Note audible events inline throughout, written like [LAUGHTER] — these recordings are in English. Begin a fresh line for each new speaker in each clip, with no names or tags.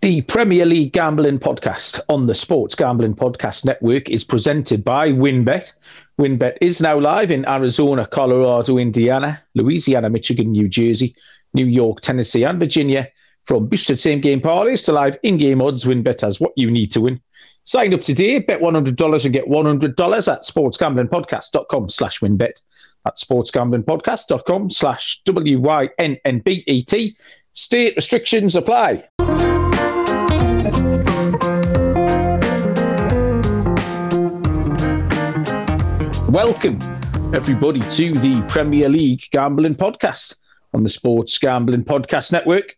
The Premier League Gambling Podcast on the Sports Gambling Podcast Network is presented by WynnBET. WynnBET is now live in Arizona, Colorado, Indiana, Louisiana, Michigan, New Jersey, New York, Tennessee, and Virginia. From boosted same game parlays to live in game odds, WynnBET has what you need to win. Sign up today, bet $100 and get $100 at sportsgamblingpodcast.com slash wynnbet. That's sportsgamblingpodcast.com slash W-Y-N-N-B-E-T. State restrictions apply. Welcome, everybody, to the Premier League Gambling Podcast on the Sports Gambling Podcast Network.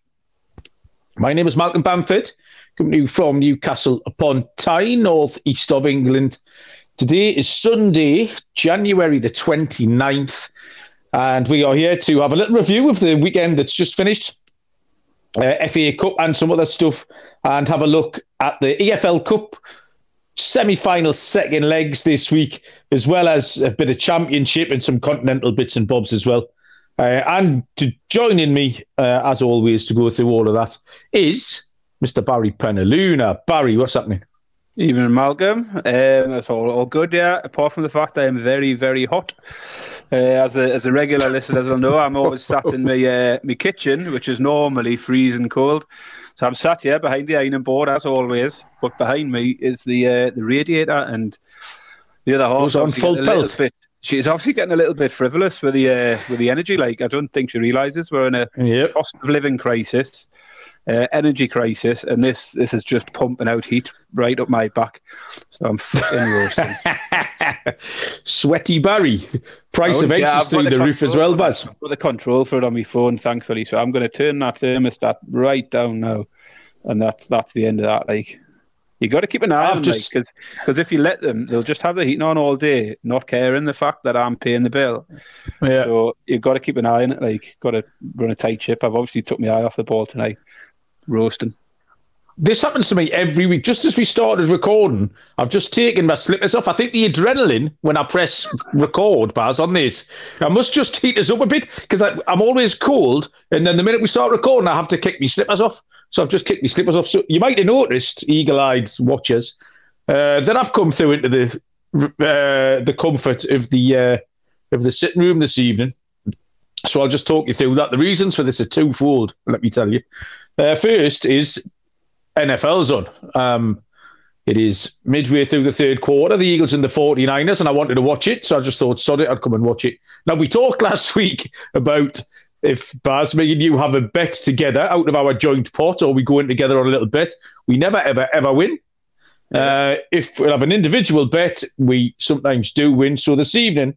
My name is Malcolm Bamford, coming from Newcastle upon Tyne, north east of England. Today is Sunday, January the 29th, and we are here to have a little review of the weekend that's just finished. Uh, FA Cup and some other stuff, and have a look at the EFL Cup semi-final second legs this week, as well as a bit of championship and some continental bits and bobs as well. Uh, and to joining me, uh, as always, to go through all of that is Mr. Barry Penaluna. Barry, what's happening?
Evening, Malcolm. Um, it's all, all good, yeah. Apart from the fact I am very, very hot. Uh, as a as a regular listener, will know, I'm always sat in my uh, my kitchen, which is normally freezing cold. So I'm sat here behind the ironing board as always, but behind me is the uh, the radiator and the other horse
on full pelt.
Bit, she's obviously getting a little bit frivolous with the uh, with the energy. Like I don't think she realizes we're in a
yep.
cost of living crisis uh, energy crisis, and this this is just pumping out heat right up my back. So I'm fucking roasting. [LAUGHS]
Sweaty Barry. Price oh, of eggs yeah, is through the, the roof as well, Baz.
I've got the control for it on my phone, thankfully. So I'm going to turn that thermostat right down now, and that's that's the end of that. Like. You got to keep an eye on just... because because if you let them, they'll just have the heating on all day, not caring the fact that I'm paying the bill.
Yeah.
So you've got to keep an eye on it. Like, got to run a tight ship. I've obviously took my eye off the ball tonight roasting.
This happens to me every week. Just as we started recording, I've just taken my slippers off. I think the adrenaline when I press record, Baz, on this, I must just heat us up a bit because I'm always cold. And then the minute we start recording, I have to kick my slippers off. So I've just kicked my slippers off. So you might have noticed, eagle-eyed watchers, uh, that I've come through into the uh, the comfort of the uh, of the sitting room this evening. So I'll just talk you through that. The reasons for this are twofold. Let me tell you. Uh, first is NFL's on. Um, it is midway through the third quarter. The Eagles and the 49ers, and I wanted to watch it, so I just thought, sod it, I'd come and watch it. Now, we talked [LAUGHS] last week about if Baz, me and you have a bet together out of our joint pot, or we go in together on a little bet. We never, ever, ever win. Yeah. Uh, if we have an individual bet, we sometimes do win. So this evening,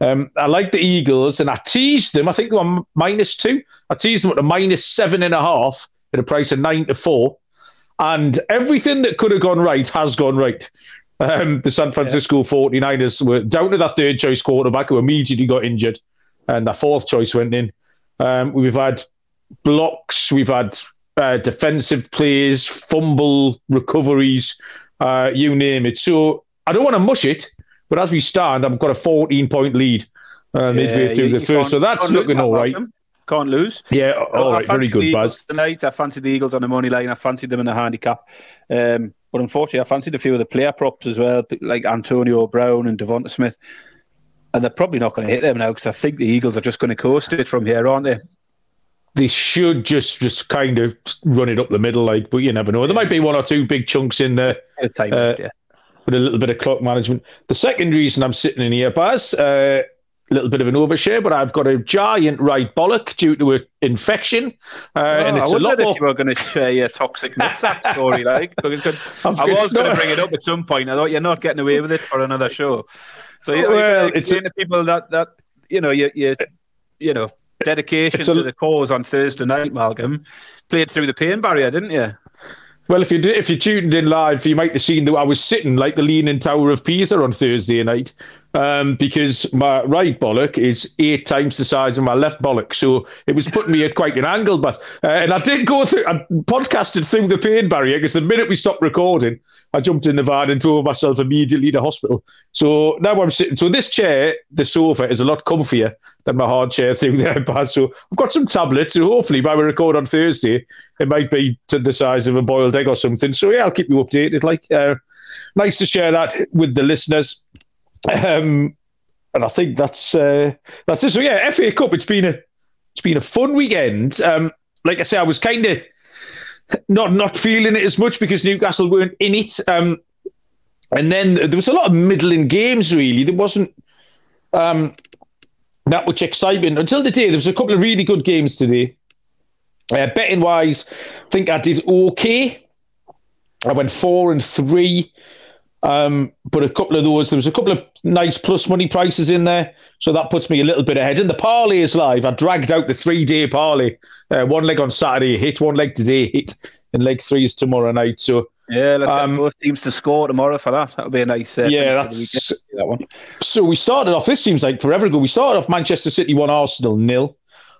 um, I like the Eagles, and I teased them. I think they were minus two. I teased them at a minus seven and a half at a price of nine to four. And everything that could have gone right has gone right. Um, the San Francisco yeah. 49ers were down to their third choice quarterback who immediately got injured, and their fourth choice went in. Um, we've had blocks, we've had uh, defensive plays, fumble recoveries, uh, you name it. So I don't want to mush it, but as we stand, I've got a 14 point lead uh, midway yeah, through you, the first. So that's looking all right.
Can't lose.
Yeah, all right. Very good, Baz.
Tonight, I fancied the Eagles on the money line. I fancied them in a handicap. Um, but unfortunately, I fancied a few of the player props as well, like Antonio Brown and Devonta Smith. And they're probably not going to hit them now because I think the Eagles are just going to coast it from here, aren't they?
They should just just kind of run it up the middle, like, but you never know. There might be one or two big chunks in there.
Uh, yeah
with a little bit of clock management. The second reason I'm sitting in here, Baz, a uh, little bit of an overshare, but I've got a giant right bollock due to an infection. Uh, oh, and it's
I
a lot
if
more...
you were going to share your toxic nutsack story, like. because [LAUGHS] I was going to bring it up at some point. I thought you're not getting away with it for another show. So you, well, you it's a... to people that, that you know, you, you, you know, dedication a... to the cause on Thursday night, Malcolm, played through the pain barrier, didn't you?
Well, if you if you tuned in live, you might have seen that I was sitting like the Leaning Tower of Pisa on Thursday night, um, because my right bollock is eight times the size of my left bollock. So it was putting me at quite an angle. But uh, and I did go through, I podcasted through the pain barrier because the minute we stopped recording, I jumped in the van and drove myself immediately to hospital. So now I'm sitting. So this chair, the sofa, is a lot comfier than my hard chair through [LAUGHS] there. But so I've got some tablets. So hopefully by we record on Thursday, it might be to the size of a boiled egg or something. So yeah, I'll keep you updated. Like, uh, nice to share that with the listeners. Um, and I think that's uh, that's it. So yeah, FA Cup. It's been a it's been a fun weekend. Um, like I say, I was kind of not not feeling it as much because Newcastle weren't in it. Um, and then there was a lot of middling games. Really, there wasn't um, that much excitement until the day. There was a couple of really good games today. Uh, betting wise, I think I did okay. I went four and three. Um, but a couple of those, there was a couple of nice plus money prices in there, so that puts me a little bit ahead. And the parlay is live. I dragged out the three day parlay. Uh, one leg on Saturday hit, one leg today hit, and leg three is tomorrow night. So
yeah, let's um, both teams to score tomorrow for that. That would be a nice. Uh,
yeah, that's that one. So we started off. This seems like forever ago. We started off Manchester City one, Arsenal nil.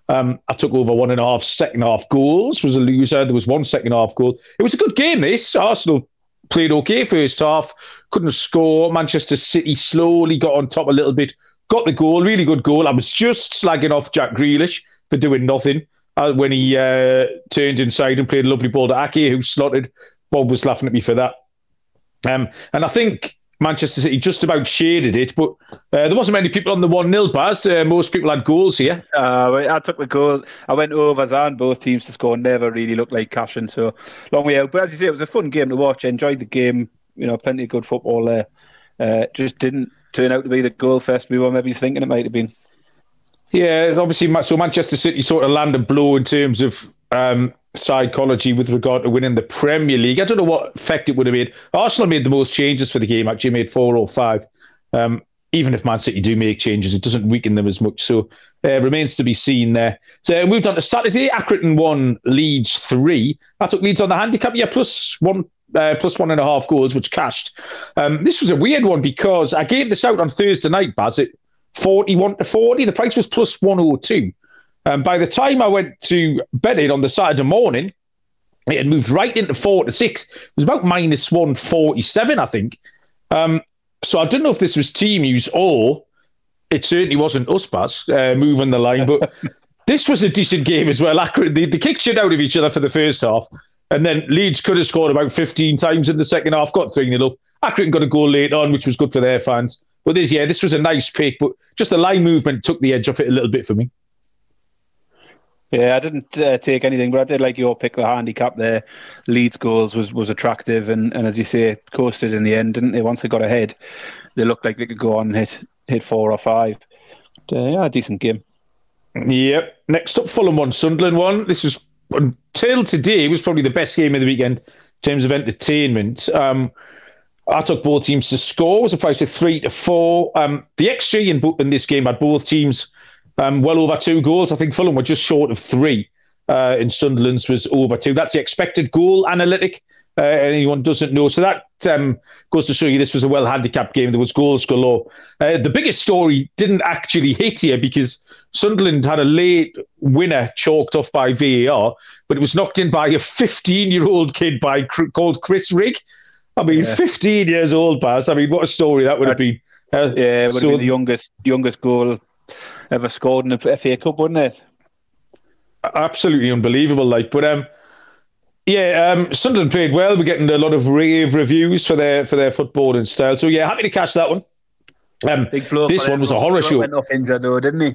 Um, I took over one and a half second half goals. Was a loser. There was one second half goal. It was a good game. This Arsenal played okay first half, couldn't score. Manchester City slowly got on top a little bit, got the goal, really good goal. I was just slagging off Jack Grealish for doing nothing uh, when he uh, turned inside and played a lovely ball to Aké, who slotted. Bob was laughing at me for that. Um, and I think Manchester City just about shaded it, but uh, there wasn't many people on the 1 0 bars. Uh, most people had goals here.
Uh, I took the goal. I went overs on both teams to score. Never really looked like cashing, so long way out. But as you say, it was a fun game to watch. I enjoyed the game. You know, plenty of good football there. Uh, just didn't turn out to be the goal fest we were maybe thinking it might have been.
Yeah, obviously, so Manchester City sort of landed blow in terms of um, psychology with regard to winning the Premier League. I don't know what effect it would have made. Arsenal made the most changes for the game, actually made four or five. Um, even if Man City do make changes, it doesn't weaken them as much. So uh, remains to be seen there. So uh, moved on to Saturday. Accrington won, Leeds three. I took Leeds on the handicap. Yeah, plus one, uh, plus one and a half goals, which cashed. Um, this was a weird one because I gave this out on Thursday night, Baz, at 41 to 40. The price was plus 102. Um, by the time I went to bed it on the Saturday morning, it had moved right into four to six. It was about minus 147, I think. Um, so I don't know if this was team use or it certainly wasn't us, Baz, uh, moving the line. But [LAUGHS] this was a decent game as well. They, they kicked shit out of each other for the first half. And then Leeds could have scored about 15 times in the second half, got 3 0 up. Accrington got a goal late on, which was good for their fans. But this, yeah, this was a nice pick, but just the line movement took the edge off it a little bit for me.
Yeah, I didn't uh, take anything, but I did like your pick. The handicap there, Leeds goals was was attractive, and, and as you say, coasted in the end, didn't they? Once they got ahead, they looked like they could go on and hit hit four or five. But, uh, yeah, a decent game.
Yep. Next up, Fulham one, Sunderland one. This was until today was probably the best game of the weekend in terms of entertainment. Um, I took both teams to score. Was a price of three to four. Um, the XG in, in this game had both teams um, well over two goals. I think Fulham were just short of three. Uh, in Sunderland's was over two. That's the expected goal analytic. Uh, anyone doesn't know. So that um, goes to show you this was a well handicapped game. There was goals galore. Uh, the biggest story didn't actually hit here because Sunderland had a late winner chalked off by VAR, but it was knocked in by a 15 year old kid by called Chris Rigg. I mean, yeah. 15 years old, Baz. I mean, what a story that would have been.
Uh, yeah, would so, have been the youngest youngest goal ever scored in the FA Cup, wouldn't it?
Absolutely unbelievable. Like, but um, yeah, um, Sunderland played well. We're getting a lot of rave reviews for their for their footballing style. So yeah, happy to catch that one. Um, Big blow this one was a horror show.
Went off injured though, didn't he?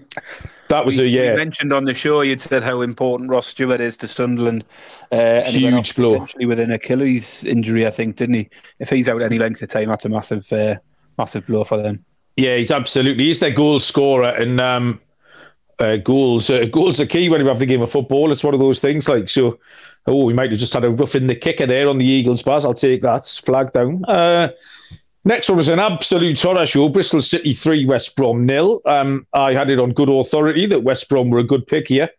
That was we, a yeah.
You mentioned on the show, you'd said how important Ross Stewart is to Sunderland. Uh,
Huge blow.
Essentially with an Achilles injury, I think, didn't he? If he's out any length of time, that's a massive, uh, massive blow for them.
Yeah, he's absolutely. He's their goal scorer, and um, uh, goals uh, goals are key when you have the game of football. It's one of those things. Like so, oh, we might have just had a rough in the kicker there on the Eagles pass. I'll take that flag down. Uh, next one was an absolute horror show. Bristol City three, West Brom nil. Um, I had it on good authority that West Brom were a good pick here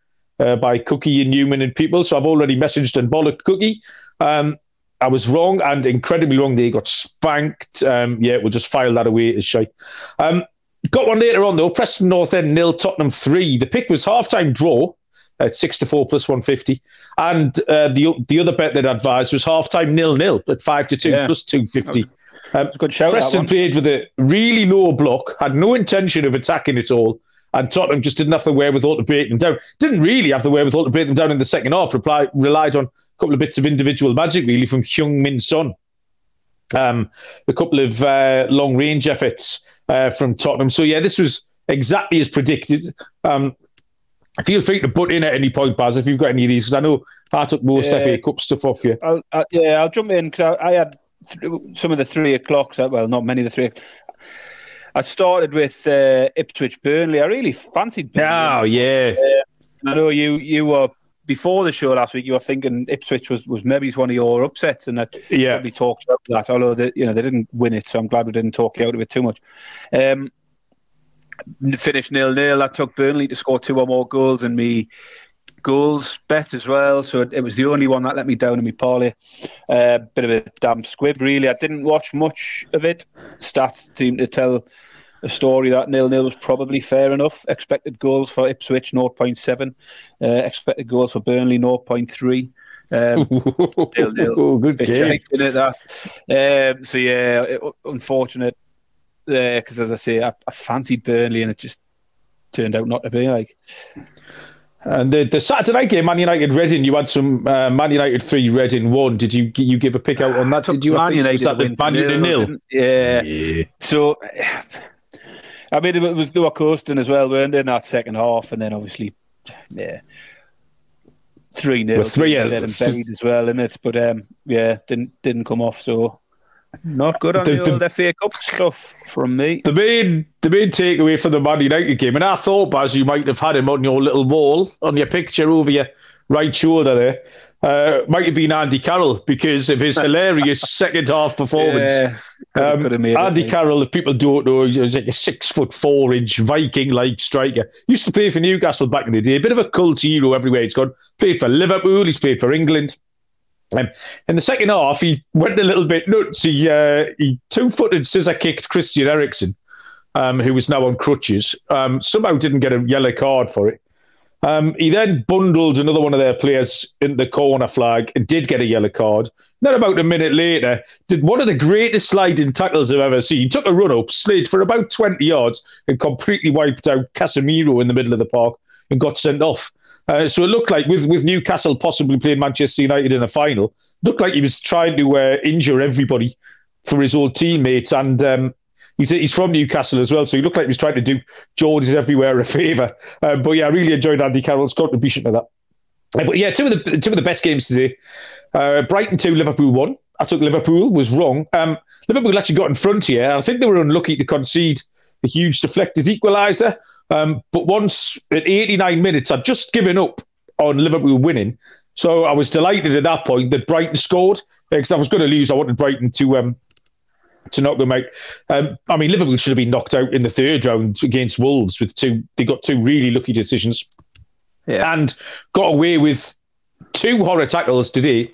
uh, by Cookie and Newman and people. So I've already messaged and bollocked Cookie. Um, I was wrong and incredibly wrong. They got spanked. Um, yeah, we'll just file that away as shite. Um, got one later on though. Preston North End nil, Tottenham three. The pick was half time draw at six to four plus one fifty, and uh, the the other bet that advised was half time nil nil at five to two yeah. plus two fifty. Um,
good shout.
Preston played with a really low block, had no intention of attacking at all, and Tottenham just didn't have the wherewithal to break them down. Didn't really have the wherewithal to break them down in the second half. Reply, relied on a couple of bits of individual magic, really, from Heung-min Son. Um, a couple of uh, long range efforts uh, from Tottenham. So, yeah, this was exactly as predicted. Um, feel free to butt in at any point, Baz, if you've got any of these, because I know I took most yeah. FA Cup stuff off you.
I'll, I, yeah, I'll jump in because I, I, had some of the three o'clocks. Well, not many of the three. I started with uh, Ipswich Burnley. I really fancied.
Burnley. Oh yeah.
Uh, I know you you were before the show last week. You were thinking Ipswich was, was maybe one of your upsets, and that
yeah.
probably talked about that. Although they, you know they didn't win it, so I'm glad we didn't talk you out of it too much. Um, finished nil nil. I took Burnley to score two or more goals, and me goals bet as well. So it, it, was the only one that let me down in my parlay. Uh, bit of a damn squib, really. I didn't watch much of it. Stats seem to tell a story that nil nil was probably fair enough. Expected goals for Ipswich 0.7, uh, expected goals for Burnley 0.3. Um, [LAUGHS]
nil, nil. Good game.
Um, so yeah, it, unfortunate because uh, as I say, I, I fancied Burnley and it just turned out not to be like.
And the, the Saturday night game, Man United Reading, you had some uh, Man United three, Reading one. Did you you give a pick out on that? Did you?
Man United was that the Man United nil? Yeah. yeah. So, I mean, it was they were coasting as well, weren't they, in that second half, and then obviously, yeah, three nil,
three
yeah, and buried as well in it. But um, yeah, didn't didn't come off. So not good [LAUGHS] on the, the, old FA Cup stuff from me.
The main the main takeaway from the Man United game, and I thought, Baz, you might have had him on your little wall on your picture over your right shoulder there. Uh, might have been Andy Carroll because of his [LAUGHS] hilarious second half performance. Yeah, um, Andy it, Carroll, if people don't know, he was like a six foot four inch Viking like striker. Used to play for Newcastle back in the day. A bit of a cult hero everywhere he's gone. Played for Liverpool, he's played for England. Um, in the second half, he went a little bit nuts. He uh, he two footed scissor kicked Christian Eriksen, um, who was now on crutches. Um, somehow didn't get a yellow card for it. Um, he then bundled another one of their players in the corner flag and did get a yellow card. Then, about a minute later, did one of the greatest sliding tackles I've ever seen. He took a run up, slid for about 20 yards, and completely wiped out Casemiro in the middle of the park and got sent off. Uh, so it looked like with, with Newcastle possibly playing Manchester United in a final, looked like he was trying to uh, injure everybody for his old teammates. And um, he's he's from Newcastle as well, so he looked like he was trying to do Geordies everywhere a favour. Uh, but yeah, I really enjoyed Andy Carroll's contribution to that. Uh, but yeah, two of the two of the best games today. Uh, Brighton two, Liverpool one. I took Liverpool was wrong. Um, Liverpool actually got in front here. I think they were unlucky to concede a huge deflected equaliser. Um, but once at 89 minutes, I'd just given up on Liverpool winning. So I was delighted at that point that Brighton scored because I was going to lose. I wanted Brighton to um, to knock them out. Um, I mean, Liverpool should have been knocked out in the third round against Wolves with two. They got two really lucky decisions, yeah. and got away with two horror tackles today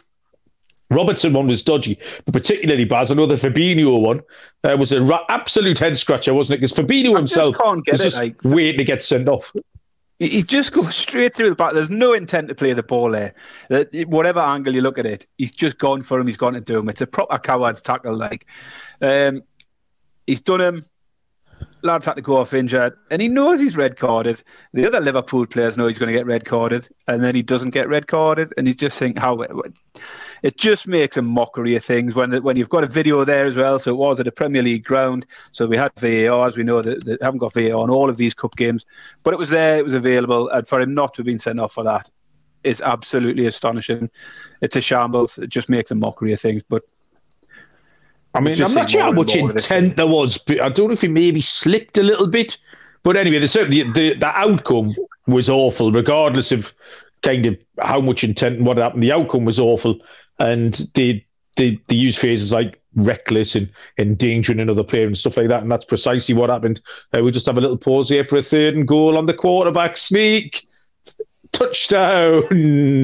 Robertson one was dodgy, but particularly Baz. I know the Fabinho one uh, was an ra- absolute head scratcher, wasn't it? Because Fabinho himself was it, just like, waiting to get sent off.
He just goes straight through the back. There's no intent to play the ball there. Whatever angle you look at it, he's just gone for him. He's gone to do him. It's a proper coward's tackle. Like, um, he's done him lads had to go off injured, and he knows he's red carded. The other Liverpool players know he's going to get red carded, and then he doesn't get red carded, and he's just think how it just makes a mockery of things when when you've got a video there as well. So it was at a Premier League ground, so we had VAR, as we know that, that haven't got VAR on all of these cup games, but it was there, it was available, and for him not to have been sent off for that is absolutely astonishing. It's a shambles. It just makes a mockery of things, but
I mean, I'm not sure how much intent there was, but I don't know if he maybe slipped a little bit. But anyway, the, the, the, the outcome was awful, regardless of kind of how much intent and what happened. The outcome was awful, and they they, they use phrases like reckless and endangering another player and stuff like that, and that's precisely what happened. Uh, we just have a little pause here for a third and goal on the quarterback sneak. touchdown, [LAUGHS]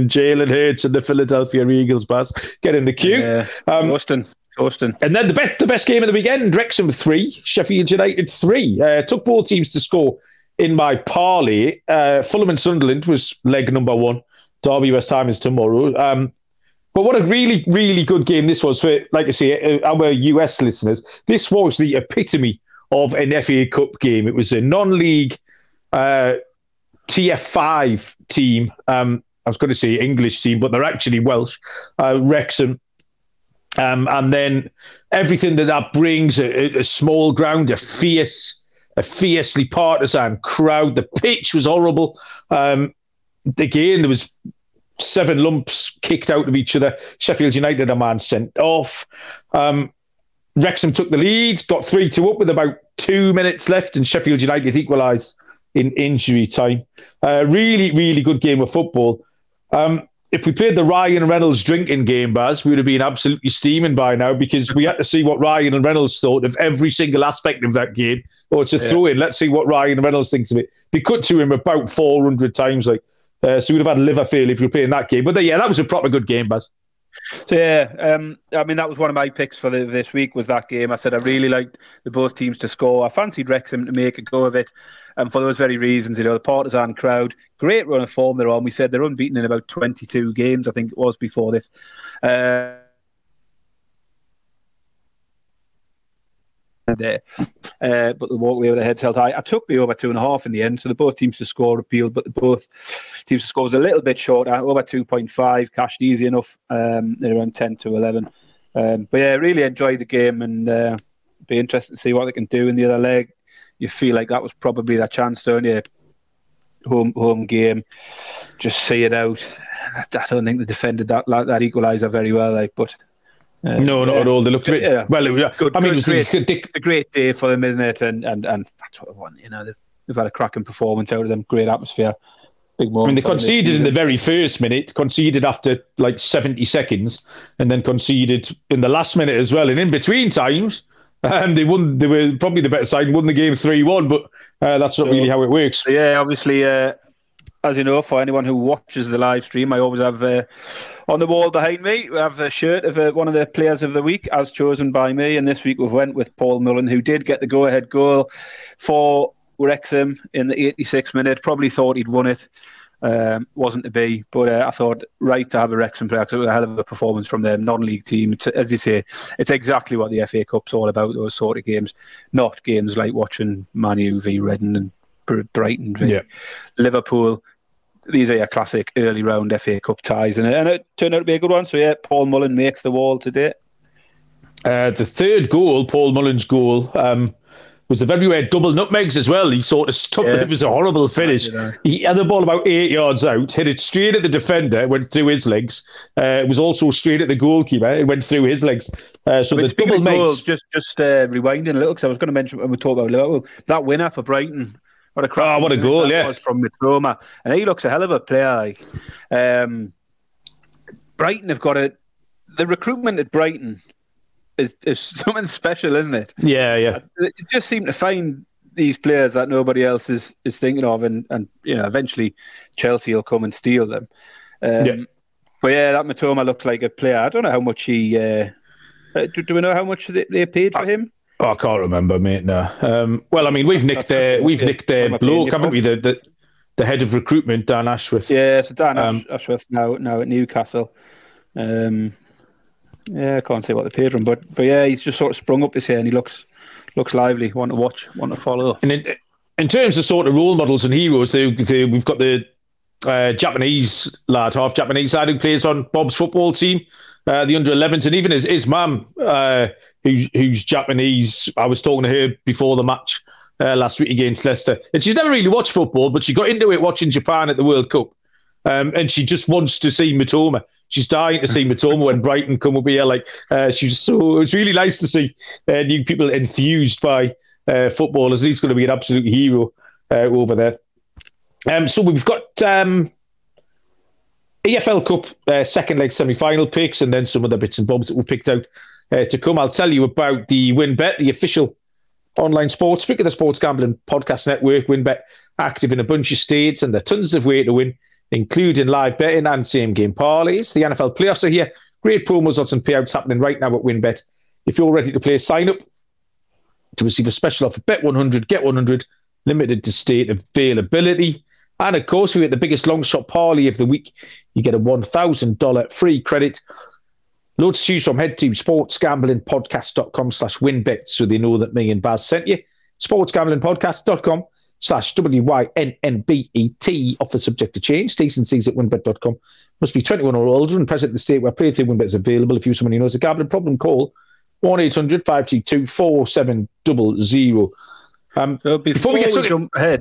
Jalen Hurts and the Philadelphia Eagles, Baz. Get in the queue.
Yeah, um, Austin. Austin.
And then the best the best game of the weekend, Wrexham three, Sheffield United three. Uh, took both teams to score in my parlay. Uh, Fulham and Sunderland was leg number one. Derby West Ham is tomorrow. Um, but what a really, really good game this was for, like I say, uh, our US listeners. This was the epitome of an FA Cup game. It was a non-league uh, TF5 team. Um, I was going to say English team, but they're actually Welsh. Uh, Wrexham. Um, and then everything that that brings a, a, small ground, a fierce, a fiercely partisan crowd. The pitch was horrible. Um, again, there was seven lumps kicked out of each other. Sheffield United, a man sent off. Um, Wrexham took the lead, got 3 2 up with about two minutes left, and Sheffield United equalised in injury time. Uh, really, really good game of football. Um, if we played the Ryan Reynolds drinking game, Baz, we would have been absolutely steaming by now because we had to see what Ryan and Reynolds thought of every single aspect of that game. Or to yeah. throw in, let's see what Ryan Reynolds thinks of it. They cut to him about 400 times. Like, uh, so we'd have had liver fail if we were playing that game. But yeah, that was a proper good game, Baz.
So yeah, um, I mean that was one of my picks for the, this week was that game. I said I really liked the both teams to score. I fancied Wrexham to make a go of it, and for those very reasons, you know, the partisan crowd, great run of form they're on. We said they're unbeaten in about 22 games, I think it was before this. Uh, there. Uh, but the walkway with the heads held high. I took the over two and a half in the end, so the both teams to score appealed, but the both teams to score was a little bit shorter, Over two point five, cashed easy enough. Um, around ten to eleven. Um, but yeah, really enjoyed the game and uh, be interested to see what they can do in the other leg. You feel like that was probably their chance, don't you? Home home game, just see it out. I don't think they defended that that equaliser very well, like, but
uh, no, not at all. They looked a bit. Yeah. Well,
it, good, I mean, good, it was great, a, a great day for them, isn't it? And and and that's what I want. You know, they've, they've had a cracking performance out of them. Great atmosphere. Big moment.
I mean, they conceded in the very first minute, conceded after like 70 seconds, and then conceded in the last minute as well. [LAUGHS] And in between times, um, they won. They were probably the better side, won the game three one. But uh, that's not so, really how it works.
Yeah, obviously. Uh, as you know, for anyone who watches the live stream, I always have uh, on the wall behind me. We have a shirt of uh, one of the players of the week, as chosen by me. And this week we've went with Paul Mullin, who did get the go-ahead goal for Wrexham in the 86th minute. Probably thought he'd won it. Um, wasn't to be, but uh, I thought right to have a Wrexham player because it was a hell of a performance from their non-league team. It's, as you say, it's exactly what the FA Cup's all about. Those sort of games, not games like watching Manu v Reading and Brighton, yeah. Liverpool. These are your classic early round FA Cup ties, and, and it turned out to be a good one. So yeah, Paul Mullin makes the wall today.
Uh, the third goal, Paul Mullin's goal, um, was the very weird double nutmegs as well. He sort of stuck yeah. it. It was a horrible finish. He had the ball about eight yards out, hit it straight at the defender, went through his legs. Uh, it was also straight at the goalkeeper. It went through his legs. Uh, so the double
goals, just just uh, rewinding a little because I was going to mention when we talked about Liverpool that winner for Brighton
what a! Oh, what a goal! Yeah,
from Mitoma, and he looks a hell of a player. Like. Um, Brighton have got it. The recruitment at Brighton is, is [LAUGHS] something special, isn't it?
Yeah, yeah.
It just seem to find these players that nobody else is, is thinking of, and, and you know, eventually Chelsea will come and steal them. Um, yeah. But yeah, that Mitoma looked like a player. I don't know how much he. Uh, uh do, do, we know how much they, they paid for him?
Oh, I can't remember, mate. No. Um, well, I mean, we've nicked their we've nicked their bloke, haven't we? The, the the head of recruitment, Dan Ashworth.
Yeah, so Dan um, Ashworth now now at Newcastle. Um, yeah, I can't say what they paid him, but but yeah, he's just sort of sprung up this year, and he looks looks lively. Want to watch, want to follow.
And in, in terms of sort of role models and heroes, they, they, we've got the uh, Japanese lad, half Japanese lad who plays on Bob's football team, uh, the under 11s, and even his his mum. Uh, who's, who's Japanese. I was talking to her before the match uh, last week against Leicester, and she's never really watched football, but she got into it watching Japan at the World Cup. Um, and she just wants to see Mitoma. She's dying to see Mitoma when Brighton come up here. Like uh, she's so it was really nice to see uh, new people enthused by uh, footballers. He's going to be an absolute hero uh, over there. Um, so we've got um, EFL Cup uh, second leg semi final picks, and then some of the bits and bobs that we picked out uh, to come. I'll tell you about the WynnBET, the official online sports book of the Sports Gambling Podcast Network. WynnBET active in a bunch of states, and there are tons of ways to win. including live betting and same game parlays. The NFL playoffs are here. Great promos, odds, and payouts happening right now at WynnBET. If you're ready to play, sign up to receive a special offer. Bet 100, get 100, limited to state availability. And of course, we get the biggest long shot parlay of the week. You get a $1,000 free credit. Loads to choose from. Head to sportsgamblingpodcast.com slash wynnbet so they know that me and Baz sent you. Sportsgamblingpodcast.com slash W-Y-N-N-B-E-T. Offer subject to change. T's and C's at wynnbet.com. Must be 21 or older and present in the state where play through WynnBET is available. If you're someone who knows a gambling problem, call 1-800-522-4700. Um,
So before, we,
get
we
to-
jump ahead.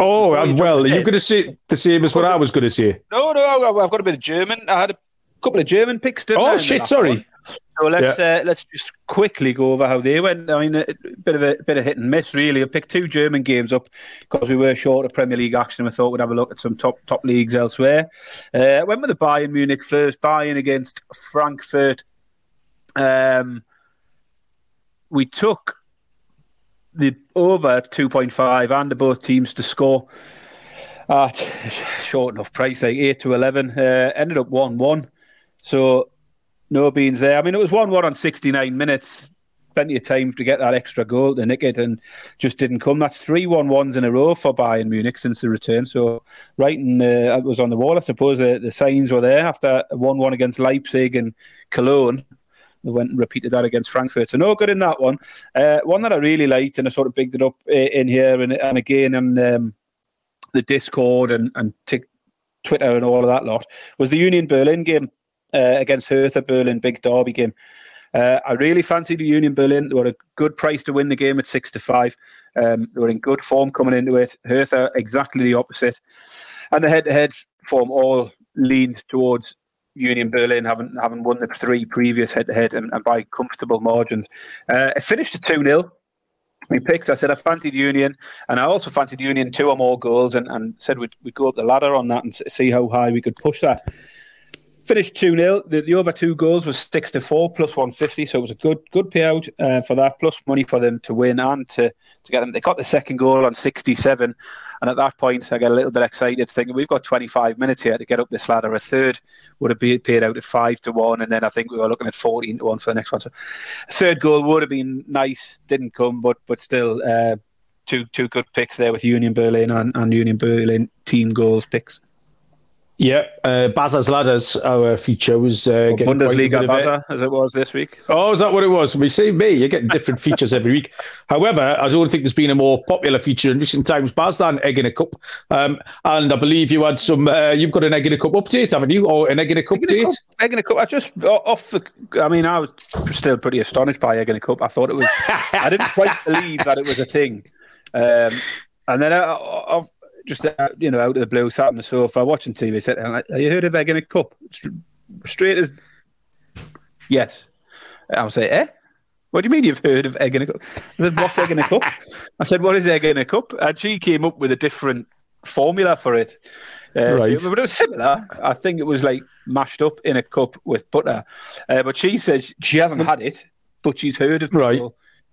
oh,
Before you jump
well, are you
ahead-
going to say the same as what I was going to say?
No, no, I've got a bit of German. I had a couple of German picks. Didn't
Oh, shit, sorry.
one? So let's uh, let's just quickly go over how they went. I mean, a bit of a bit of hit and miss, really. I picked two German games up because we were short of Premier League action. We thought we'd have a look at some top top leagues elsewhere. Uh, I went with the Bayern Munich first. Bayern against Frankfurt. Um, we took the over two point five and the both teams to score at short enough price, like eight to eleven. Uh, ended up one one. So no beans there. I mean, it was 1 1 on 69 minutes. Plenty of time to get that extra goal to nick it and just didn't come. That's three 1 1s in a row for Bayern Munich since the return. So, right writing uh, it was on the wall. I suppose the, the signs were there after 1 1 against Leipzig and Cologne. They went and repeated that against Frankfurt. So, no good in that one. Uh, one that I really liked and I sort of bigged it up uh, in here and, and again on um, the Discord and, and Tik Twitter and all of that lot was the Union Berlin game uh, against Hertha Berlin, big derby game. Uh, I really fancied the Union Berlin. They were a good price to win the game at six to five. Um, they were in good form coming into it. Hertha exactly the opposite, and the head-to-head form all leaned towards Union Berlin, having having won the three previous head-to-head and, and by comfortable margins. Uh, it finished at two 0 we picked. I said I fancied Union, and I also fancied Union two or more goals, and, and said we'd, we'd go up the ladder on that and see how high we could push that. Finished 2 0. The, the over two goals was 6 to 4 plus 150. So it was a good good payout uh, for that, plus money for them to win and to, to get them. They got the second goal on 67. And at that point, I get a little bit excited thinking we've got 25 minutes here to get up this ladder. A third would have been paid out at 5 to 1. And then I think we were looking at 14 to 1 for the next one. So third goal would have been nice. Didn't come, but but still. Uh, Two two good picks there with Union Berlin and, and Union Berlin team goals picks.
Yeah, uh, Bazza's Ladders, our feature was uh, getting a bit
Bundesliga
of it.
as it was this week.
Oh, is that what it was? We see me. You're getting different [LAUGHS] features every week. However, I don't think there's been a more popular feature in recent times. Baz than egg in a cup, um, and I believe you had some. Uh, you've got an egg in a cup update, haven't you? Or an egg in a cup
Egg in a cup. Egg in a cup. I just off the. I mean, I was still pretty astonished by egg in a cup. I thought it was. I didn't quite [LAUGHS] believe that it was a thing. Um, and then I, I, I've just uh, you know out of the blue, sat on the sofa watching TV. Said, "Have you heard of egg in a cup?" Straight as yes. I was like, "Eh." What do you mean you've heard of egg in a cup? I said, What's egg in a cup? I said, What is egg in a cup? And she came up with a different formula for it. Uh,
Right.
But it was similar. I think it was like mashed up in a cup with butter. Uh, but she said she hasn't had it, but she's heard of people
Right.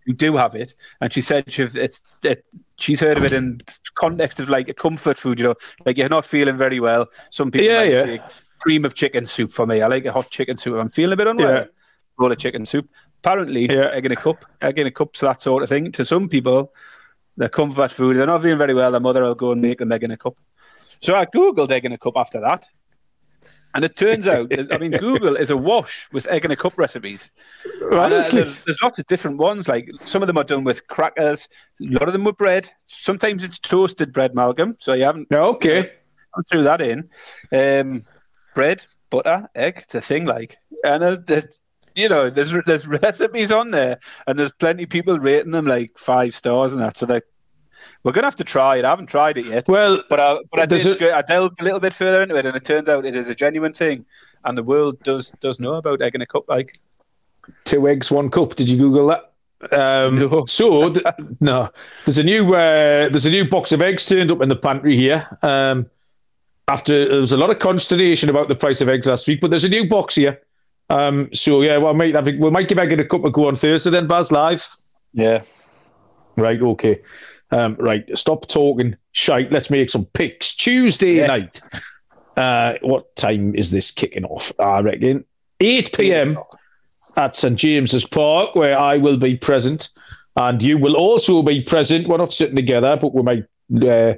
Who do have it. And she said she, it's, it, she's heard of it in context of like a comfort food, you know, like you're not feeling very well. Some people
Yeah,
like
yeah.
say, cream of chicken soup for me. I like a hot chicken soup. I'm feeling a bit unwell.
Yeah.
Bowl of chicken soup. Apparently,
Yeah.
egg in a cup, egg in a cup's that sort of thing. To some people, they're comfort food. They're not feeling very well. Their mother will go and make them egg in a cup. So I googled egg in a cup after that, and it turns out, that, I mean, Google is awash with egg in a cup recipes. And, uh, there's, there's lots of different ones. Like some of them are done with crackers. A lot of them with bread. Sometimes it's toasted bread, Malcolm. So you haven't
okay.
I threw that in. Um, bread, butter, egg. It's a thing, like, and uh, the, you know, there's there's [LAUGHS] recipes on there, and there's plenty of people rating them like five stars and that. So like, we're gonna have to try it. I haven't tried it yet,
Well,
but I but I did. I delved a little bit further into it, and it turns out it is a genuine thing, and the world does does know about egg in a cup. Like,
two eggs, one cup. Did you Google that? Um,
No. [LAUGHS]
So th- no, there's a new uh, there's a new box of eggs turned up in the pantry here. Um, after there was a lot of consternation about the price of eggs last week, but there's a new box here. Um, so yeah, well, I might have, we might give egg in a cup a go on Thursday then, Baz live.
yeah,
Right, okay. Um, right, stop talking shite. Let's make some picks. Tuesday
Yes.
night. Uh, what time is this kicking off? I reckon 8 p.m. at St James's Park, where I will be present, and you will also be present. We're not sitting together, but we might uh,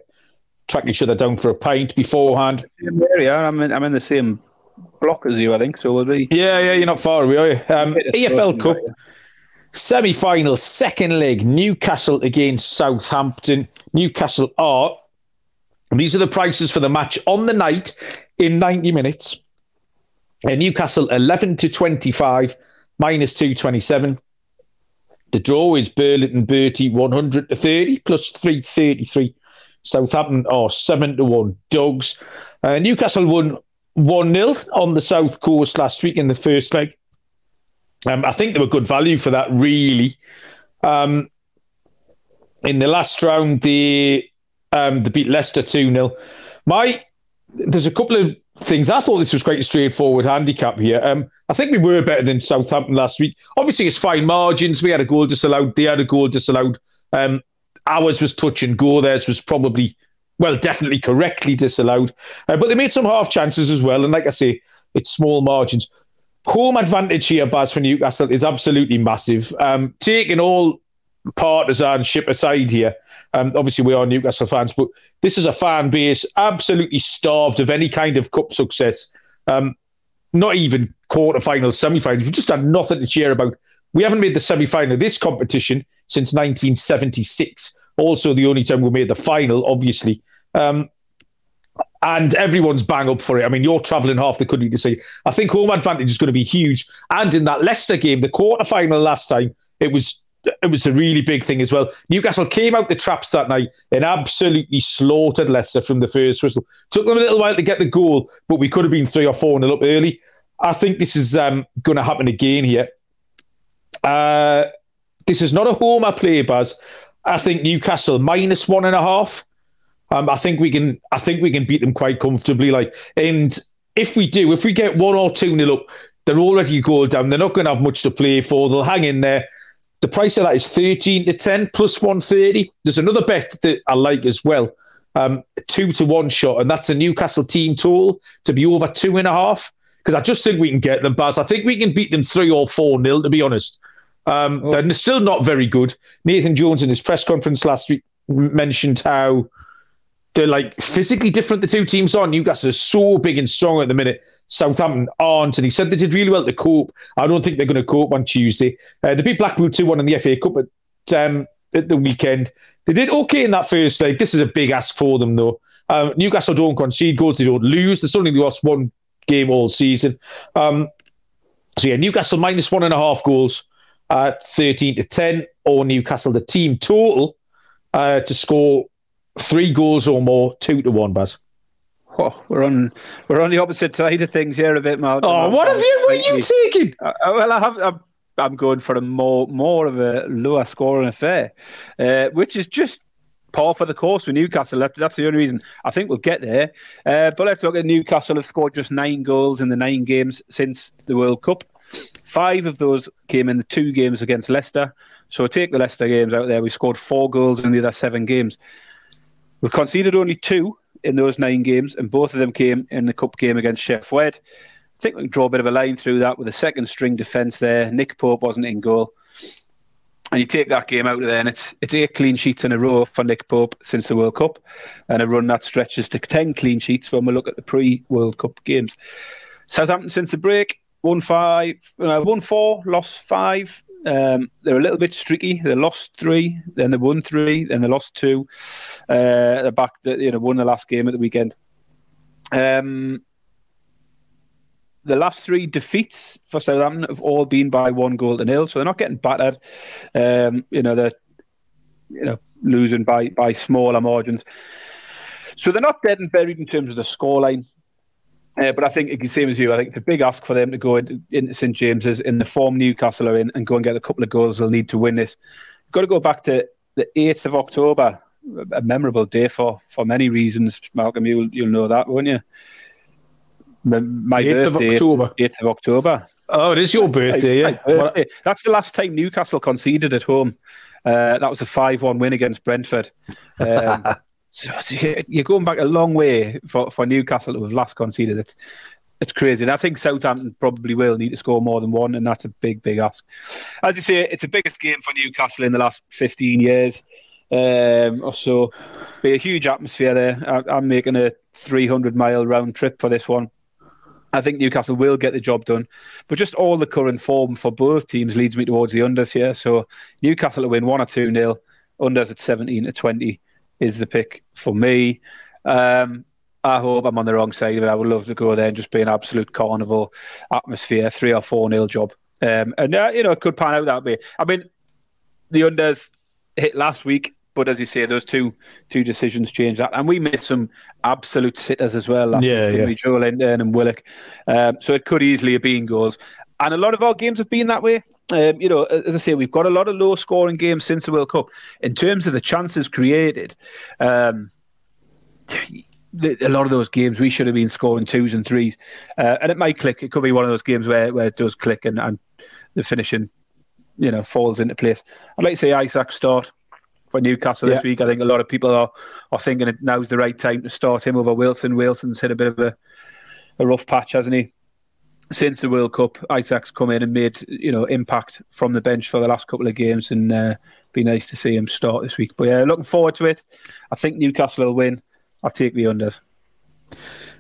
track each other down for a pint beforehand.
Yeah, I'm in, I'm in the same block as you, I think. So we'll be.
Yeah, yeah, you're not far away, are you? Um, EFL Cup semi final, second leg, Newcastle against Southampton. Newcastle are. These are the prices for the match on the night in 90 minutes. Uh, Newcastle 11 to 25, minus 227. The draw is Burlington Bertie 100 to 30, plus 333. Southampton are 7 to 1 dogs. Uh, Newcastle won 1 0 on the South Coast last week in the first leg. Um, I think they were good value for that, really. Um, in the last round, they um, they beat Leicester 2 0. My there's a couple of things. I thought this was quite a straightforward handicap here. Um, I think we were better than Southampton last week. Obviously, it's fine margins. We had a goal disallowed. They had a goal disallowed. Um, ours was touch and go. Theirs was probably, well, definitely correctly disallowed. Uh, but they made some half chances as well. And like I say, it's small margins. Home advantage here, Baz, for Newcastle is absolutely massive. Um, taking all partisanship aside here, um, obviously we are Newcastle fans, but this is a fan base absolutely starved of any kind of cup success. Um, not even quarterfinals, semi-finals. We've just had nothing to cheer about. We haven't made the semi-final of this competition since 1976. Also, the only time we made the final, obviously. Um, and everyone's bang up for it. I mean, you're travelling half the country to see. I think home advantage is going to be huge. And in that Leicester game, the quarter final last time, it was it was a really big thing as well. Newcastle came out the traps that night and absolutely slaughtered Leicester from the first whistle. Took them a little while to get the goal, but we could have been three or four nil up early. I think this is um, going to happen again here. Uh, this is not a home I play, Baz. I think Newcastle minus one and a half. Um, I think we can. I think we can beat them quite comfortably. Like, and if we do, if we get one or two nil up, they're already a goal down. They're not going to have much to play for. They'll hang in there. The price of that is thirteen to ten plus one thirty. There's another bet that I like as well. Um, two to one shot, and that's a Newcastle team total to be over two and a half. Because I just think we can get them, Baz. I think we can beat them three or four nil. To be honest, um, oh. they're still not very good. Nathan Jones in his press conference last week mentioned how they're like physically different. The two teams are. Newcastle are so big and strong at the minute. Southampton aren't, and he said they did really well to cope. I don't think they're going to cope on Tuesday. Uh, they beat Blackpool two one in the FA Cup at, um, at the weekend. They did okay in that first leg. This is a big ask for them, though. Um, Newcastle don't concede goals; they don't lose. They've only lost one game all season. Um, so yeah, Newcastle minus one and a half goals at thirteen to ten, or Newcastle the team total uh, to score three goals or more, two to one, Baz.
Oh, we're on we're on the opposite side of things here a bit, Mark.
Oh, what have you? What are you taking?
Uh, uh, well, I have. I'm, I'm, going for a more more of a lower scoring affair, uh, which is just par for the course with Newcastle. That, that's the only reason I think we'll get there. Uh, but let's look at Newcastle have scored just nine goals in the nine games since the World Cup. Five of those came in the two games against Leicester. So take the Leicester games out there. We scored four goals in the other seven games. We conceded only two in those nine games, and both of them came in the cup game against Sheff Wed. I think we can draw a bit of a line through that with a second string defence there. Nick Pope wasn't in goal. And you take that game out of there, and it's it's eight clean sheets in a row for Nick Pope since the World Cup, and a run that stretches to ten clean sheets when we look at the pre-World Cup games. Southampton since the break won five, uh, won four, lost five, um, they're a little bit streaky. They lost three, then they won three, then they lost two. Uh, they're back, to, you know, won the last game at the weekend. Um, the last three defeats for Southampton have all been by one goal to nil, so they're not getting battered. Um, you know, they're you know losing by by smaller margins. So they're not dead and buried in terms of the scoreline. Uh, but I think, the same as you, I think the big ask for them to go into, into St James's in the form Newcastle are in and go and get a couple of goals, they'll need to win this. You've got to go back to the 8th of October, a memorable day for, for many reasons. Malcolm, you'll, you'll know that, won't you? My 8th birthday, of October. 8th of October.
Oh, it is your birthday, yeah.
Birthday. That's the last time Newcastle conceded at home. Uh, that was a 5 1 win against Brentford. Um, [LAUGHS] so you're going back a long way for, for Newcastle to have last conceded. It's it's crazy. And I think Southampton probably will need to score more than one, and that's a big, big ask. As you say, it's the biggest game for Newcastle in the last 15 years um, or so. Be a huge atmosphere there. I, I'm making a 300 mile round trip for this one. I think Newcastle will get the job done, but just all the current form for both teams leads me towards the unders here. So Newcastle to win one or two nil, unders at 17 to 20 is the pick for me. Um, I hope I'm on the wrong side of it. I would love to go there and just be an absolute carnival atmosphere, three or four nil job. Um, and uh, you know, it could pan out that way. I mean, the unders hit last week. But as you say, those two two decisions changed that, and we missed some absolute sitters as well.
yeah,
week,
yeah.
Joel and Willock. Um, so it could easily have been goals, and a lot of our games have been that way. Um, you know, as I say, we've got a lot of low scoring games since the World Cup. In terms of the chances created, um, a lot of those games we should have been scoring twos and threes, uh, and it might click. It could be one of those games where, where it does click and, and the finishing, you know, falls into place. I'd like to say Isaac start for Newcastle
Yeah.
this week. I think a lot of people are, are thinking now's the right time to start him over Wilson. Wilson's hit a bit of a, a rough patch, hasn't he? Since the World Cup, Isaac's come in and made you know impact from the bench for the last couple of games, and uh, be nice to see him start this week. But yeah, looking forward to it. I think Newcastle will win. I'll take the unders.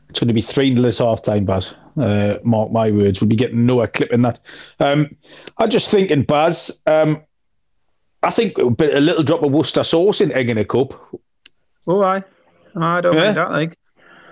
It's going to be 3 0 at half time, Baz. Uh, mark my words. We'll be getting nowhere clipping that. Um, I'm just thinking, Baz, um, I think a, bit, a little drop of Worcester sauce in egg in a cup.
Oh, I, I don't
Yeah.
mind that. Like,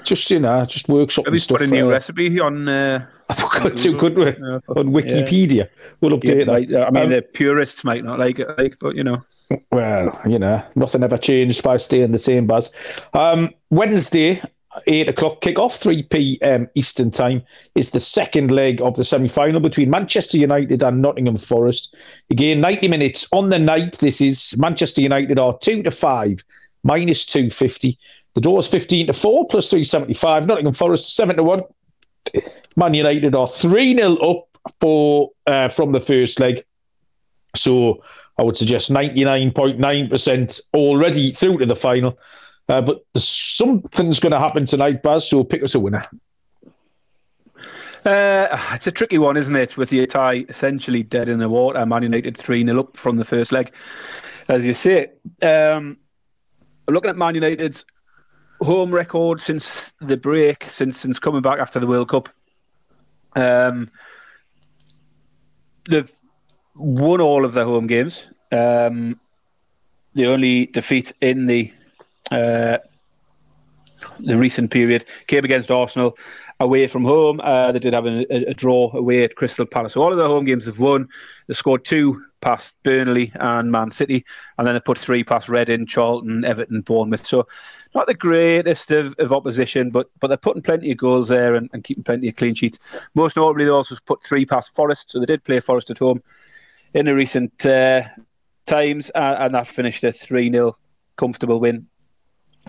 Just, you know, just workshop and stuff.
put a new
uh,
recipe on. Uh,
I forgot to, couldn't we?
uh,
On Wikipedia. We'll
yeah,
update that.
like, I mean,
Um,
the purists might not like it, like, but you know.
Well, you know, nothing ever changed by staying the same, Baz. Um, Wednesday, 8 o'clock kickoff, 3 p.m. Eastern Time, is the second leg of the semi final between Manchester United and Nottingham Forest. Again, 90 minutes on the night. This is Manchester United are 2 to 5, minus 250. The door's 15 to 4, plus 375. Nottingham Forest 7 to 1. Man United are 3 0 up for uh, from the first leg. So I would suggest 99.9% already through to the final. Uh, but something's going to happen tonight, Baz, so pick us a winner.
Uh, it's a tricky one, isn't it? With the tie essentially dead in the water, Man United 3 0 up from the first leg. As you say, um, looking at Man United's home record since the break, since since coming back after the World Cup, um, they've won all of their home games. Um, the only defeat in the uh, the recent period came against Arsenal away from home. Uh, they did have a, a, draw away at Crystal Palace. So all of their home games they've won. They scored two past Burnley and Man City, and then they put three past Reading, Charlton, Everton, Bournemouth. So not the greatest of, of opposition, but but they're putting plenty of goals there and, and keeping plenty of clean sheets. Most notably, they also put three past Forest, so they did play Forest at home in the recent uh, times, uh, and that finished a 3 0 comfortable win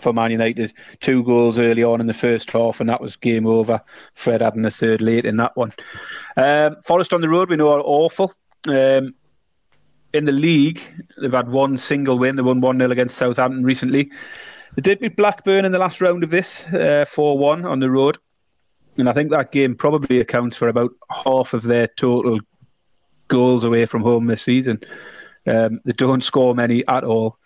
for Man United. Two goals early on in the first half, and that was game over. Fred adding a third late in that one. Um, Forest on the road, we know are awful. Um, in the league, they've had one single win. They won 1 0 against Southampton recently. They did beat Blackburn in the last round of this, 4 1 on the road. And I think that game probably accounts for about half of their total goals away from home this season. Um, they don't score many at all.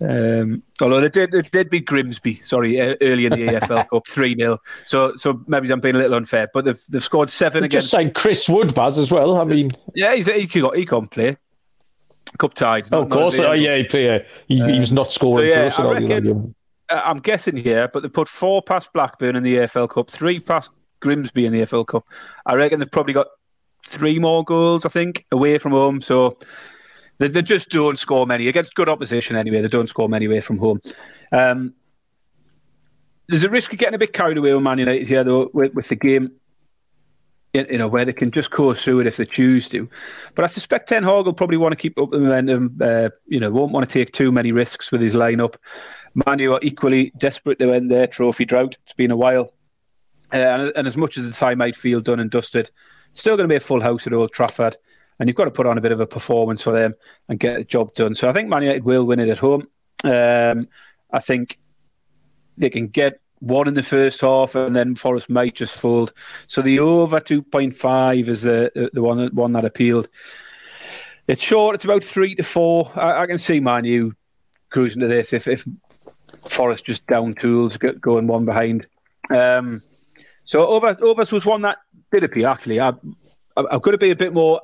Um, although they did, they did beat Grimsby, sorry, uh, early in the [LAUGHS] EFL Cup, 3 0. So so maybe I'm being a little unfair, but they've, they've scored seven
Just
against.
signed Chris Wood, Baz, as well. I mean,
Yeah, he's, he, can, he can play. Cup tied.
oh, of course. Oh, yeah, he, play, he, he was not scoring
so, yeah,
for us.
Uh, I'm guessing here, but they put four past Blackburn in the EFL Cup, three past Grimsby in the EFL Cup. I reckon they've probably got three more goals, I think, away from home. So they, they just don't score many against good opposition anyway. They don't score many away from home. Um, there's a risk of getting a bit carried away with Man United here, though, with, with the game. You you know where they can just course through it if they choose to, but I suspect Ten Hag will probably want to keep up the momentum. Uh, you know, won't want to take too many risks with his lineup. Man U are equally desperate to end their trophy drought. It's been a while. Uh, and, and as much as the tie might feel done and dusted, still going to be a full house at Old Trafford. And you've got to put on a bit of a performance for them and get the job done. So I think Man United will win it at home. Um, I think they can get one in the first half, and then Forest might just fold. So the over two point five is the the one one that appealed. It's short. It's about three to four. I, I can see Man U cruising to this if if Forest just down tools going one behind. Um, so over overs was one that did appear actually. I, I've got to be a bit more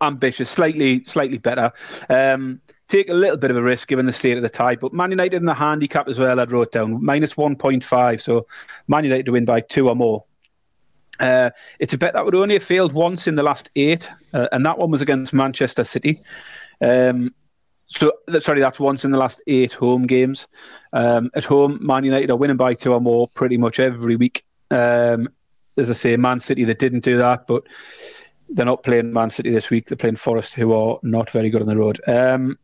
ambitious, slightly slightly better. Um, take a little bit of a risk given the state of the tie. But Man United in the handicap as well, I wrote down minus 1.5. So Man United to win by two or more. Uh, it's a bet that would only have failed once in the last eight, uh, and that one was against Manchester City. Um, so, sorry, that's once in the last eight home games. Um, at home, Man United are winning by two or more pretty much every week. Um, as I say, Man City, they didn't do that, but they're not playing Man City this week. They're playing Forest, who are not very good on the road. Um,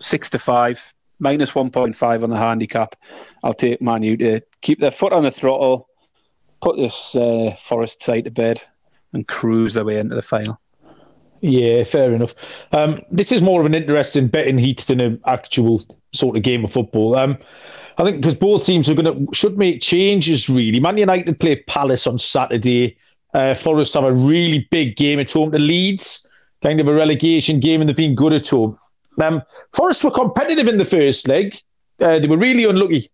six to five, minus 1.5 on the handicap. I'll take Man U to keep their foot on the throttle, put this uh, Forest side to bed, and cruise their way into the final.
Yeah, fair enough. Um, this is more of an interesting betting heat than an actual sort of game of football. Um, I think because both teams are going to should make changes. Really, Man United play Palace on Saturday. Uh, Forest have a really big game at home to Leeds, kind of a relegation game, and they've been good at home. Um, Forest were competitive in the first leg. Uh, they were really unlucky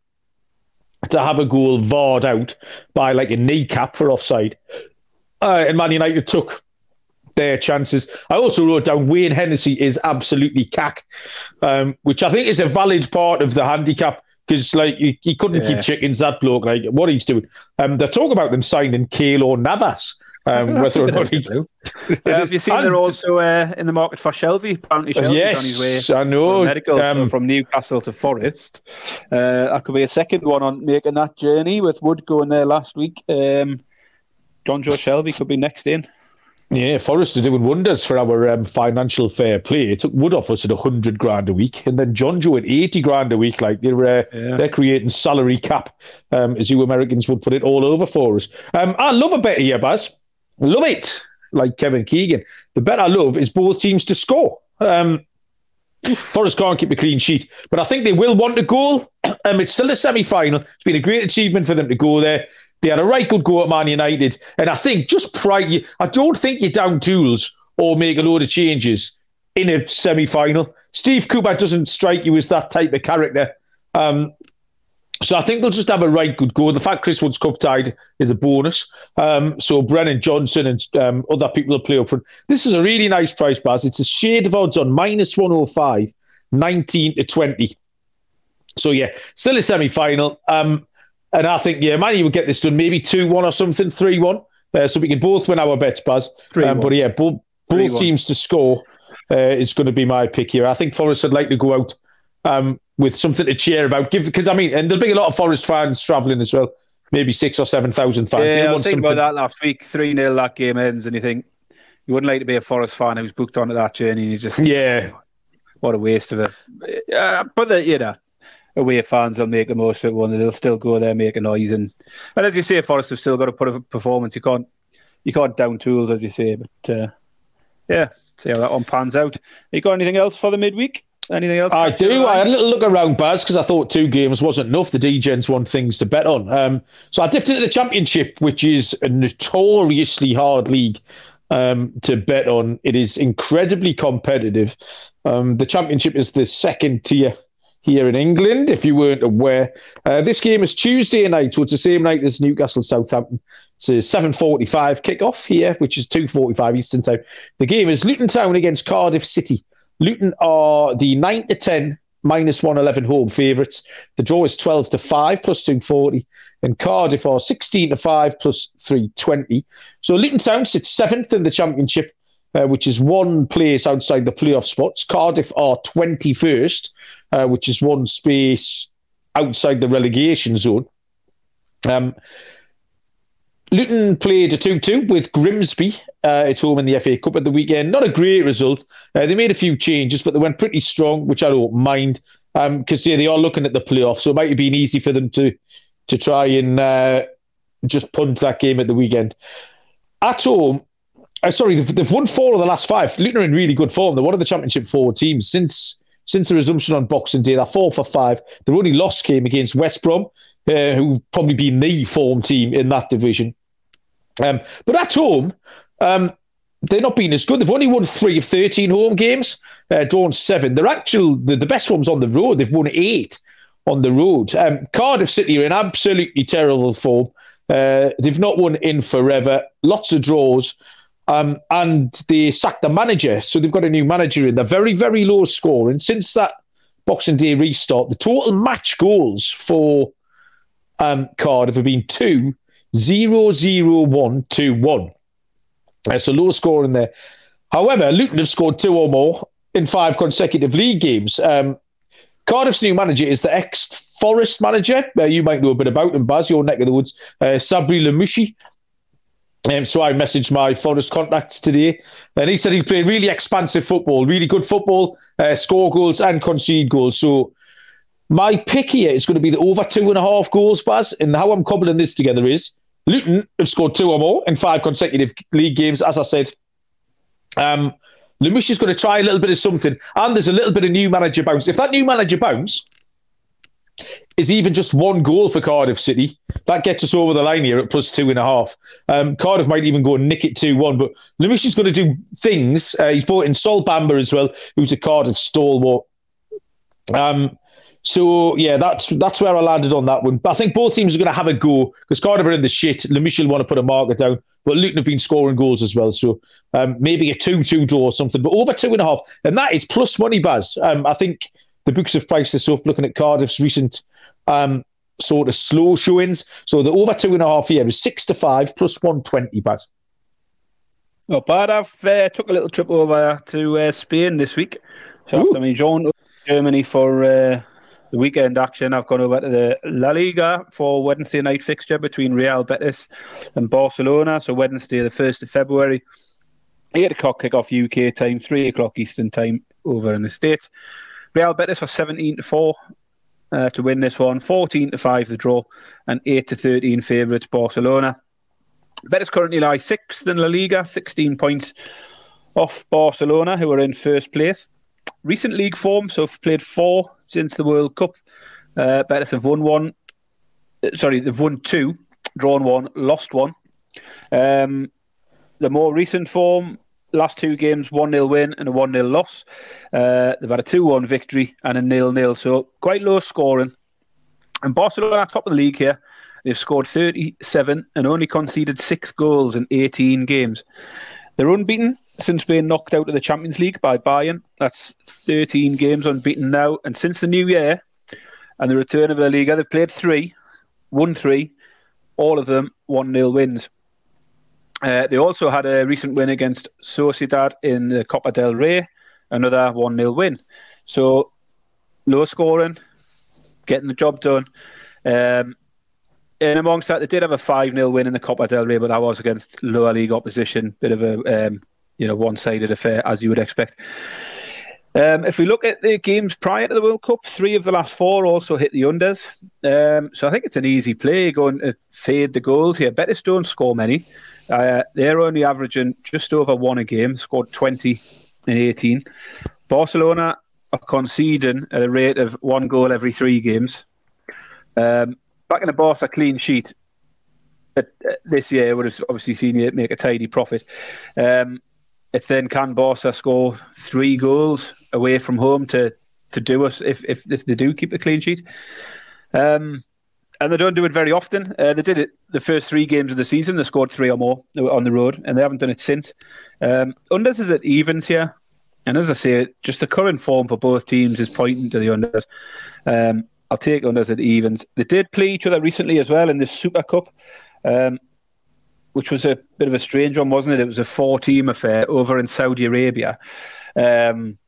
to have a goal varred out by like a kneecap for offside. Uh, and Man United took their chances. I also wrote down Wayne Hennessy is absolutely cack, um, which I think is a valid part of the handicap because like he, he couldn't yeah. keep chickens that bloke like what he's doing. Um, they're talking about them signing Keylor Navas. Um, whether or not he
do. [LAUGHS] have you seen and, they're also uh, in the market for Shelvey? Apparently, Shelvey's
yes, on his way. I know.
Medical um, from Newcastle to Forest. Uh, that could be a second one on making that journey with Wood going there last week. Um, Jonjo Shelvey could be next in.
Yeah, Forest are doing wonders for our um, financial fair play. It took Wood off us at hundred grand a week, and then Jonjo at eighty grand a week. Like they're uh, yeah. they're creating salary cap, um, as you Americans would put it, all over for us. Um, I love a bet here, Baz. Love it. Like Kevin Keegan. The bet I love is both teams to score. Um, Forest can't keep a clean sheet, but I think they will want a goal. [COUGHS] Um, it's still a semi final. It's been a great achievement for them to go there. They had a right good go at Man United. And I think just prior, I don't think you're down tools or make a load of changes in a semi final. Steve Cooper doesn't strike you as that type of character. Um, so I think they'll just have a right good go. The fact Chris Wood's cup tied is a bonus. Um, so Brennan Johnson and um, other people will play up front. This is a really nice price, Baz. It's a shade of odds on minus 105, 19 to 20. So yeah, still a semi final. Um, and I think, yeah, Man, you would get this done maybe 2 1 or something, 3 1. Uh, so we can both win our bets, Baz. Um, but yeah, both, both teams to score uh, is going to be my pick here. I think Forest would like to go out um, with something to cheer about. Give because I mean, and there'll be a lot of Forest fans travelling as well. Maybe six or seven thousand fans.
Yeah, I was thinking something... about that last week. Three 0 that game ends, and you think you wouldn't like to be a Forest fan who's booked onto that journey. And you just
yeah,
what a waste of it. Uh, but the, you know, away fans will make the most of it. One, they'll still go there, make a noise, and and as you say, Forest have still got to put a performance. You can't you can't down tools, as you say. But uh, yeah, see how that one pans out. You got anything else for the midweek? Anything else?
I do. I had a little look around, Baz, because I thought two games wasn't enough. The DGens want things to bet on. Um, so I dipped into the Championship, which is a notoriously hard league um, to bet on. It is incredibly competitive. Um, the Championship is the second tier here in England, if you weren't aware. Uh, this game is Tuesday night, so it's the same night as Newcastle Southampton. It's a 7.45 kick-off here, which is 2.45 Eastern Time. The game is Luton Town against Cardiff City. Luton are the 9 to 10 minus 111 home favourites. The draw is 12 to 5 plus 240. And Cardiff are 16 to 5 plus 320. So Luton Town sits seventh in the Championship, uh, which is one place outside the playoff spots. Cardiff are 21st uh, which is one space outside the relegation zone. Um, Luton played a 2 2 with Grimsby uh, at home in the FA Cup at the weekend. Not a great result. Uh, they made a few changes, but they went pretty strong, which I don't mind because um, yeah, they are looking at the playoffs. So it might have been easy for them to to try and uh, just punt that game at the weekend. At home, uh, sorry, they've, they've, won four of the last five. Luton are in really good form. They're one of the championship four teams since since the resumption on Boxing Day. They're four for five. Their only loss came against West Brom, uh, who've probably been the form team in that division. Um, but at home, um, they're not being as good. They've only won three of 13 home games, uh, drawn seven. They're actual, the, the best ones on the road. They've won eight on the road. Um, Cardiff City are in absolutely terrible form. Uh, they've not won in forever. Lots of draws. Um, and they sacked the manager. So they've got a new manager in. They're very, very low scoring. Since that Boxing Day restart, the total match goals for um, Cardiff have been two, zero, zero, one, two, one. Uh, so low score in there. However, Luton have scored two or more in five consecutive league games. Um, Cardiff's new manager is the ex Forest manager. Uh, you might know a bit about him, Baz, your neck of the woods. Uh, Sabri Lamouchi. Um, so I messaged my Forest contacts today, and he said he played really expansive football, really good football, uh, score goals and concede goals. So my pick here is going to be the over two and a half goals, Baz. And how I'm cobbling this together is Luton have scored two or more in five consecutive league games, as I said. Um, is going to try a little bit of something, and there's a little bit of new manager bounce. If that new manager bounce is even just one goal for Cardiff City, that gets us over the line here at plus two and a half. Um, Cardiff might even go and nick it 2 1, but Lamouchi's going to do things. Uh, he's brought in Sol Bamba as well, who's a Cardiff stalwart. Um, so yeah, that's that's where I landed on that one. But I think both teams are going to have a go because Cardiff are in the shit. Lamouchi will want to put a marker down, but Luton have been scoring goals as well. So um, maybe a two-two draw or something, but over two and a half, and that is plus money, Baz. Um, I think the books have priced this up looking at Cardiff's recent um, sort of slow showings. So the over two and a half here is six to five plus one twenty, Baz.
Not bad. I've uh, took a little trip over to uh, Spain this week. So Ooh. after me, John, Germany for. Uh, the weekend action, I've gone over to the La Liga for Wednesday night fixture between Real Betis and Barcelona. So Wednesday, the first of February, eight o'clock kickoff UK time, three o'clock Eastern time over in the States. Real Betis are seventeen to four uh, to win this one, fourteen to five the draw, and eight to thirteen favourites Barcelona. Betis currently lie sixth in La Liga, sixteen points off Barcelona, who are in first place. Recent league form, so played four since the World Cup. Uh, Betis have won one. Uh, sorry, they've won two, drawn one, lost one. Um, the more recent form, last two games, 1 0 win and a 1 0 loss. Uh, they've had a 2 1 victory and a nil nil. So quite low scoring. And Barcelona are top of the league here. They've scored 37 and only conceded six goals in 18 games. They're unbeaten since being knocked out of the Champions League by Bayern. That's 13 games unbeaten now. And since the new year and the return of La Liga, they've played three, won three, all of them 1 0 wins. Uh, they also had a recent win against Sociedad in the Copa del Rey, another 1 0 win. So low scoring, getting the job done. Um, in amongst that, they did have a 5 0 win in the Copa del Rey, but that was against lower league opposition. Bit of a um, you know one sided affair, as you would expect. Um, if we look at the games prior to the World Cup, three of the last four also hit the unders. Um, so I think it's an easy play going to fade the goals here. Betis don't score many. Uh, they're only averaging just over one a game, scored 20 in 18. Barcelona are conceding at a rate of one goal every three games. Um, back in the Barca clean sheet uh, this year would have obviously seen you make a tidy profit. Um, it's then can Barca score three goals away from home to to do us if if, if they do keep the clean sheet. Um, and they don't do it very often. Uh, they did it the first three games of the season. They scored three or more on the road, and they haven't done it since. Um, unders is at evens here, and as I say, just the current form for both teams is pointing to the unders. Um, I'll take unders at evens. They did play each other recently as well in the Super Cup, um, which was a bit of a strange one, wasn't it? It was a four-team affair over in Saudi Arabia, um,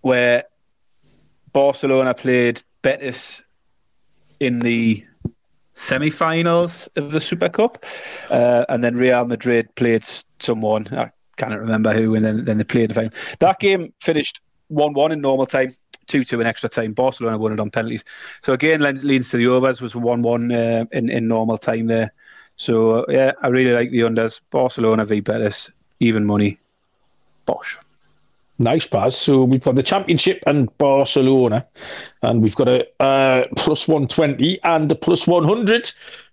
where Barcelona played Betis in the semi-finals of the Super Cup, uh, and then Real Madrid played someone I can't remember who, and then then they played the final. That game finished one-one in normal time. 2 2 in extra time. Barcelona won it on penalties. So again, leads to the overs, was 1 1 uh, in, in normal time there. So uh, yeah, I really like the unders. Barcelona v Betis, even money. Bosh.
Nice, Baz. So we've got the Championship and Barcelona, and we've got a uh, plus 120 and a plus 100.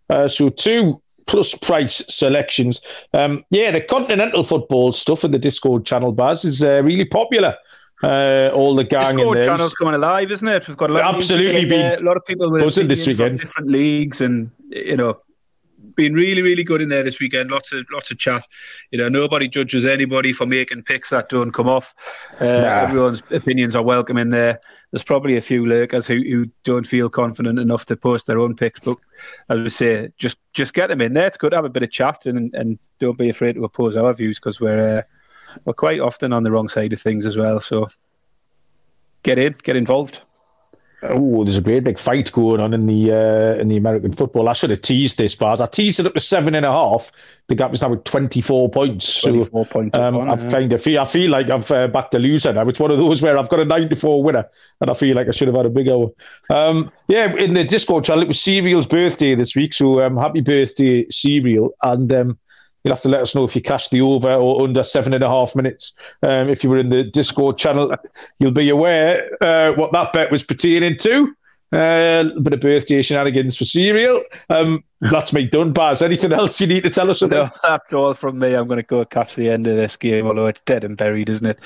Uh, so two plus price selections. Um, yeah, the continental football stuff in the Discord channel, Baz, is uh, really popular. Uh, all the gang
Discord
in there.
channel's coming alive, isn't it? We've got a lot
Absolutely
of been, a lot of people with
buzzing this weekend.
different leagues, and you know, been really, really good in there this weekend. Lots of lots of chat. You know, nobody judges anybody for making picks that don't come off. Uh,
Nah.
Everyone's opinions are welcome in there. There's probably a few lurkers who, who don't feel confident enough to post their own picks, but as we say, just just get them in there. It's good to have a bit of chat and and don't be afraid to oppose our views because we're uh, we're quite often on the wrong side of things as well. So get in, get involved.
Oh, there's a great big fight going on in the uh, in the American football. I should have teased this, Baz. I teased it up to seven and a half. The gap is now at 24 points. So
24 points
um,
on,
I've
yeah.
kind of feel I feel like I've uh, backed a loser now. It's one of those where I've got a 94 winner, and I feel like I should have had a bigger one. Um, yeah, in the Discord channel, it was Serial's birthday this week, so um, happy birthday, Serial, and um, you'll have to let us know if you cashed the over or under seven and a half minutes. Um, if you were in the Discord channel, you'll be aware uh, what that bet was pertaining to. Uh, a bit of birthday shenanigans for cereal. Um, [LAUGHS] that's me done, Baz. Anything else you need to tell us about?
No, [LAUGHS] that's all from me. I'm going to go catch the end of this game, although it's dead and buried, isn't it?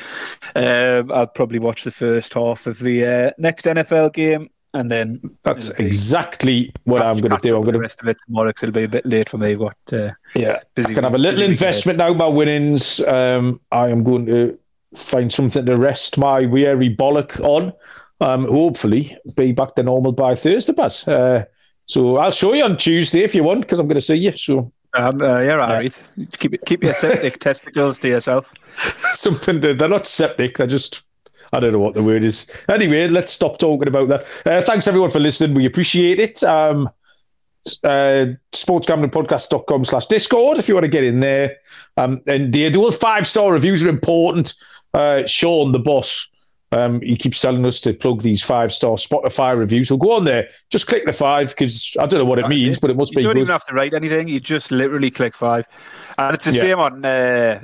Um, I'll probably watch the first half of the uh, next NFL game, and then
That's exactly what I'm going to do. I'm going to
rest of it tomorrow 'cause it'll be a bit late for me. But uh,
yeah,
busy
I can have a little investment now. My winnings. Um, I am going to find something to rest my weary bollock on. Um, hopefully, be back to normal by Thursday, Baz. Uh, so I'll show you on Tuesday if you want, because I'm going to see you. So
Um, uh, you're all right. Keep it- keep your septic [LAUGHS] testicles to yourself.
something to, they're not septic. They're just I don't know what the word is. Anyway, let's stop talking about that. Uh, thanks everyone for listening. We appreciate it. Um, uh, sportsgamblingpodcast.com slash discord if you want to get in there. Um, and the dual five star reviews are important. Uh, Sean, the boss, um, he keeps telling us to plug these five star Spotify reviews. So go on there, just click the five because I don't know what it
That's
means,
it.
but it must
You
be You
don't
good.
even have to write anything. You just literally click five, and it's the
Yeah.
same on uh,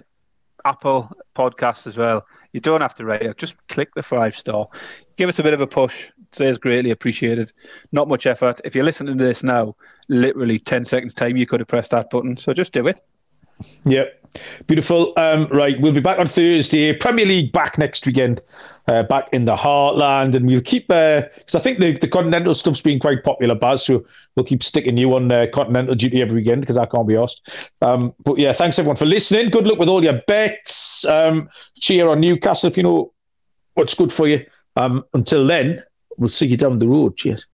Apple Podcasts as well. You don't have to rate it. Just click the five star. Give us a bit of a push. Say it's greatly appreciated. Not much effort. If you're listening to this now, literally ten seconds time, you could have pressed that button. So just do it.
Yep. Beautiful. Um, right, we'll be back on Thursday. Premier League back next weekend, uh, back in the heartland, and we'll keep uh because I think the, the continental stuff's been quite popular, Baz. So we'll keep sticking you on uh, continental duty every weekend because I can't be asked. Um, but yeah, thanks everyone for listening. Good luck with all your bets. Um, cheer on Newcastle if you know what's good for you. Um, until then, we'll see you down the road. Cheers.